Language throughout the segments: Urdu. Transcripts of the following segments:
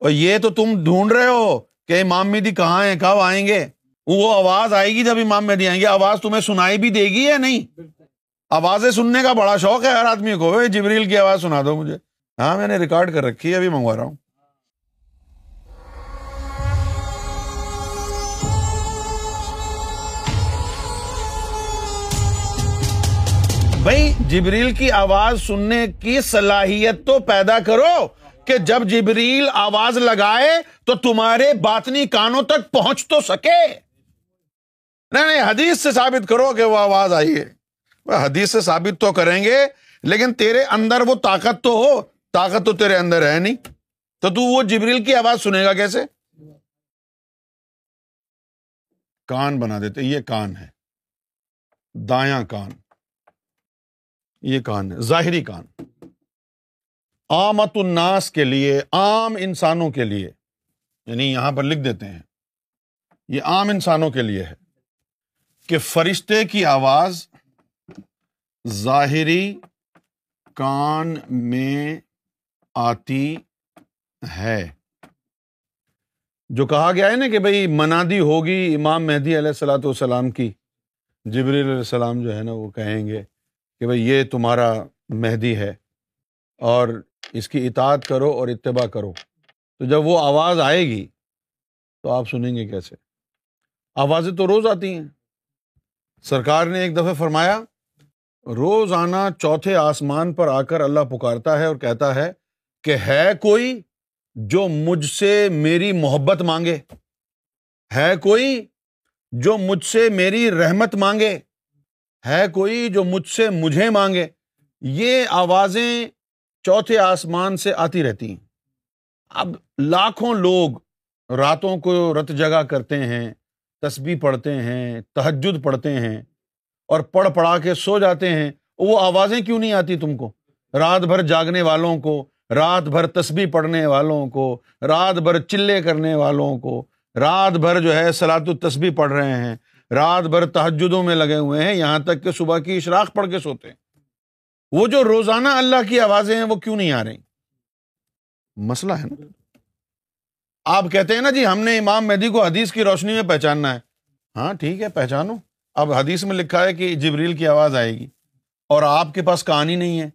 اور یہ تو تم ڈھونڈ رہے ہو کہ امام مہدی کہاں ہیں، کب آئیں گے؟ وہ آواز آئے گی جب امام مہدی آئیں گے۔ آواز تمہیں سنائی بھی دے گی یا نہیں؟ آوازیں سننے کا بڑا شوق ہے ہر آدمی کو۔ جبریل کی آواز سنا دو مجھے۔ ہاں میں نے ریکارڈ کر رکھی ہے، ابھی منگوا رہا ہوں۔ بھائی، جبریل کی آواز سننے کی صلاحیت تو پیدا کرو۔ کہ جب جبریل آواز لگائے تو تمہارے باطنی کانوں تک پہنچ تو سکے۔ نہیں نہیں، حدیث سے ثابت کرو کہ وہ آواز آئی ہے۔ حدیث سے ثابت تو کریں گے، لیکن تیرے اندر وہ طاقت تو ہو۔ طاقت تو تیرے اندر ہے نہیں۔ تو تو وہ جبریل کی آواز سنے گا کیسے؟ کان بنا دیتے، یہ کان ہے۔ دایاں کان۔ یہ کان ہے، ظاہری کان۔ آمت الناس کے لیے، عام انسانوں کے لیے یعنی یہاں پر لکھ دیتے ہیں، یہ عام انسانوں کے لیے ہے کہ فرشتے کی آواز ظاہری کان میں آتی ہے۔ جو کہا گیا ہے نا کہ بھائی منادی ہوگی امام مہدی علیہ السلاۃ والسلام کی جبری علیہ السلام جو ہے نا وہ کہیں گے کہ بھائی یہ تمہارا مہدی ہے اور اس کی اطاعت کرو اور اتباع کرو۔ تو جب وہ آواز آئے گی، تو آپ سنیں گے کیسے؟ آوازیں تو روز آتی ہیں۔ سرکار نے ایک دفعہ فرمایا، روزانہ چوتھے آسمان پر آ کر اللہ پکارتا ہے اور کہتا ہے کہ ہے کوئی جو مجھ سے میری محبت مانگے۔ ہے کوئی جو مجھ سے میری رحمت مانگے۔ ہے کوئی جو مجھ سے مجھے مانگے۔ یہ آوازیں چوتھے آسمان سے آتی رہتی ہیں۔ اب لاکھوں لوگ راتوں کو رت جگہ کرتے ہیں، تسبیح پڑھتے ہیں، تہجد پڑھتے ہیں اور پڑھ پڑھا کے سو جاتے ہیں۔ وہ آوازیں کیوں نہیں آتی تم کو؟ رات بھر جاگنے والوں کو، رات بھر تسبیح پڑھنے والوں کو، رات بھر چلے کرنے والوں کو، رات بھر جو ہے سلاد التسبیح پڑھ رہے ہیں، رات بھر تحجدوں میں لگے ہوئے ہیں۔ یہاں تک کہ صبح کی اشراق پڑھ کے سوتے ہیں۔ وہ جو روزانہ اللہ کی آوازیں ہیں وہ کیوں نہیں آ رہی؟ مسئلہ ہے نا۔ آپ کہتے ہیں نا جی ہم نے امام مہدی کو حدیث کی روشنی میں پہچاننا ہے۔ ہاں ٹھیک ہے، پہچانو۔ اب حدیث میں لکھا ہے کہ جبریل کی آواز آئے گی اور آپ کے پاس کہانی نہیں ہے۔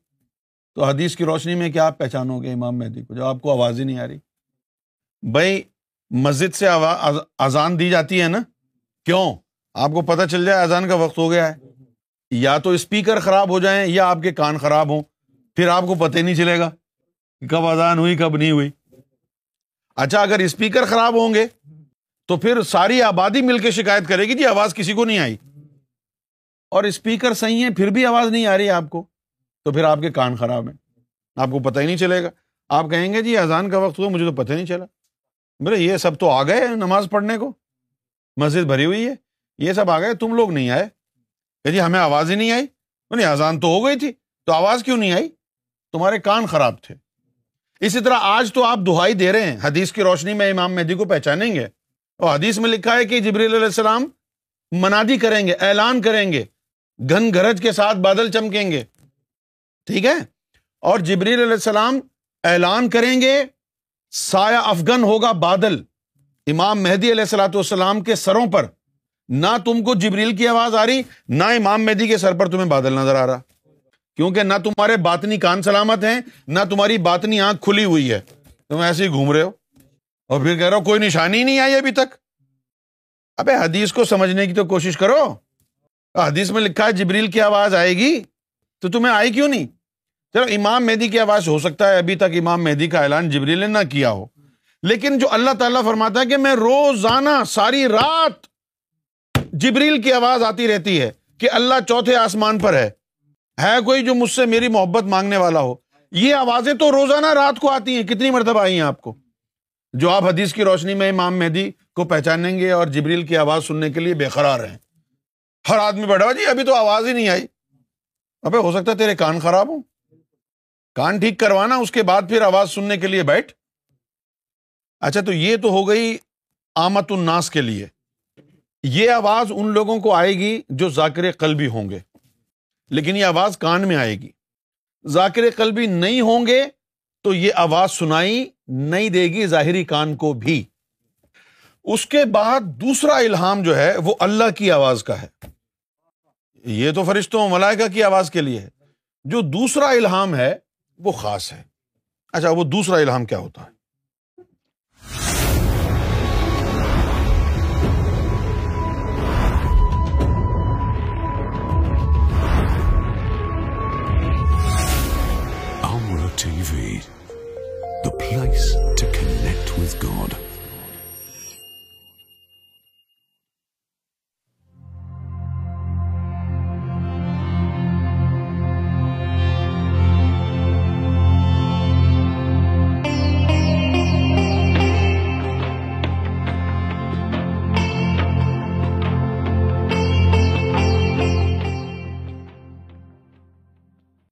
تو حدیث کی روشنی میں کیا آپ پہچانو گے امام مہدی کو؟ جب آپ کو آواز ہی نہیں آ رہی۔ بھائی، مسجد سے اذان دی جاتی ہے نا۔ کیوں؟ آپ کو پتہ چل جائے اذان کا وقت ہو گیا ہے۔ یا تو اسپیکر خراب ہو جائیں یا آپ کے کان خراب ہوں، پھر آپ کو پتہ نہیں چلے گا کب اذان ہوئی، کب نہیں ہوئی۔ اچھا اگر اسپیکر خراب ہوں گے تو پھر ساری آبادی مل کے شکایت کرے گی جی آواز کسی کو نہیں آئی۔ اور اسپیکر صحیح ہے پھر بھی آواز نہیں آ رہی آپ کو، تو پھر آپ کے کان خراب ہیں۔ آپ کو پتہ ہی نہیں چلے گا۔ آپ کہیں گے جی اذان کا وقت ہوا، مجھے تو پتہ نہیں چلا۔ بولے، یہ سب تو آ گئے نماز پڑھنے کو۔ مسجد بھری ہوئی ہے، یہ سب آ گئے، تم لوگ نہیں آئے۔ کہ جی ہمیں آواز ہی نہیں آئی؟ نہیں اذان تو ہو گئی تھی، تو آواز کیوں نہیں آئی؟ تمہارے کان خراب تھے۔ اسی طرح آج تو آپ دہائی دے رہے ہیں۔ حدیث کی روشنی میں امام مہدی کو پہچانیں گے۔ اور حدیث میں لکھا ہے کہ جبریل علیہ السلام منادی کریں گے، اعلان کریں گے۔ گھن گرج کے ساتھ بادل چمکیں گے۔ ٹھیک ہے؟ اور جبریل علیہ السلام اعلان کریں گے، سایہ افغن ہوگا بادل۔ امام مہدی علیہ السلاۃ والسلام کے سروں پر۔ نہ تم کو جبریل کی آواز آ رہی، نہ امام مہدی کے سر پر تمہیں بادل نظر آ رہا۔ کیونکہ نہ تمہارے باطنی کان سلامت ہیں، نہ تمہاری باطنی آنکھ کھلی ہوئی ہے۔ تم ایسے ہی گھوم رہے ہو۔ اور پھر کہہ رہا ہو، کوئی نشانی نہیں آئی ابھی تک۔ ابے حدیث کو سمجھنے کی تو کوشش کرو۔ حدیث میں لکھا ہے، جبریل کی آواز آئے گی تو تمہیں آئی کیوں نہیں؟ چلو، امام مہدی کی آواز ہو سکتا ہے، ابھی تک امام مہدی کا اعلان جبریل نے نہ کیا ہو۔ لیکن جو اللہ تعالیٰ فرماتا ہے کہ میں روزانہ، ساری رات جبریل کی آواز آتی رہتی ہے کہ اللہ چوتھے آسمان پر ہے۔ ہے کوئی جو مجھ سے میری محبت مانگنے والا ہو؟ یہ آوازیں تو روزانہ رات کو آتی ہیں۔ کتنی مرتبہ آئی ہیں آپ کو؟ جو آپ حدیث کی روشنی میں امام مہدی کو پہچانیں گے اور جبریل کی آواز سننے کے لیے بے قرار ہیں۔ ہر آدمی بیٹھا جی ابھی تو آواز ہی نہیں آئی۔ ابے، ہو سکتا ہے تیرے کان خراب ہو کان ٹھیک کروانا، اس کے بعد پھر آواز سننے کے لیے بیٹھ۔ اچھا تو یہ تو ہو گئی آمت الناس کے لیے۔ یہ آواز ان لوگوں کو آئے گی جو ذاکر قلبی ہوں گے۔ لیکن یہ آواز کان میں آئے گی۔ ذاکر قلبی نہیں ہوں گے تو یہ آواز سنائی نہیں دے گی ظاہری کان کو بھی۔ اس کے بعد دوسرا الہام جو ہے وہ اللہ کی آواز کا ہے۔ یہ تو فرشتوں ملائکہ کی آواز کے لیے ہے۔ جو دوسرا الہام ہے وہ خاص ہے۔ اچھا وہ دوسرا الہام کیا ہوتا ہے؟